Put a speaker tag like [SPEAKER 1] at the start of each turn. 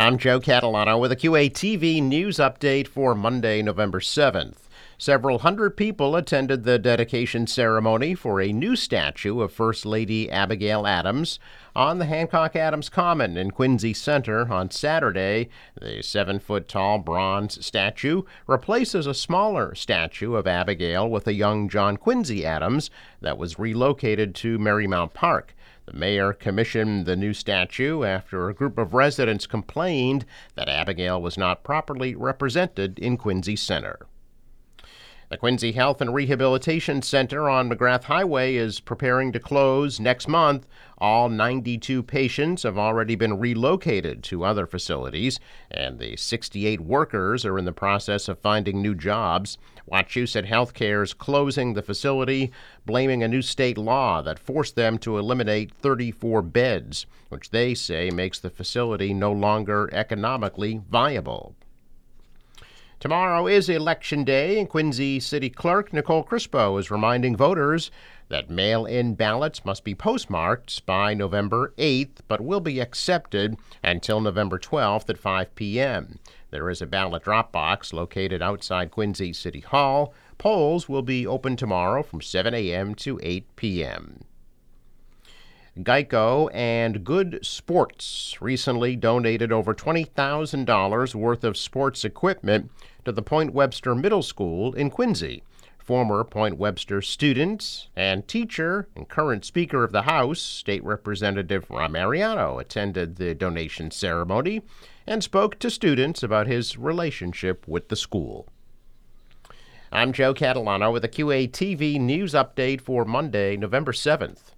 [SPEAKER 1] I'm Joe Catalano with a QATV news update for Monday, November 7th. Several hundred people attended the dedication ceremony for a new statue of First Lady Abigail Adams on the Hancock Adams Common in Quincy Center on Saturday. The seven foot tall bronze statue replaces a smaller statue of Abigail with a young John Quincy Adams that was relocated to Merrymount Park. The mayor commissioned the new statue after a group of residents complained that Abigail was not properly represented in Quincy Center. The Quincy Health and Rehabilitation Center on McGrath Highway is preparing to close next month. All 92 patients have already been relocated to other facilities, and the 68 workers are in the process of finding new jobs. Wachusett Healthcare is closing the facility, blaming a new state law that forced them to eliminate 34 beds, which they say makes the facility no longer economically viable. Tomorrow is Election Day, and Quincy City Clerk Nicole Crispo is reminding voters that mail in ballots must be postmarked by November 8th, but will be accepted until November 12th at 5 p.m. There is a ballot drop box located outside Quincy City Hall. Polls will be open tomorrow from 7 a.m. to 8 p.m. Geico and Good Sports recently donated over $20,000 worth of sports equipment to the Point Webster Middle School in Quincy. Former Point Webster student and teacher and current Speaker of the House, State Representative Ron Mariano, attended the donation ceremony and spoke to students about his relationship with the school. I'm Joe Catalano with a QATV news update for Monday, November 7th.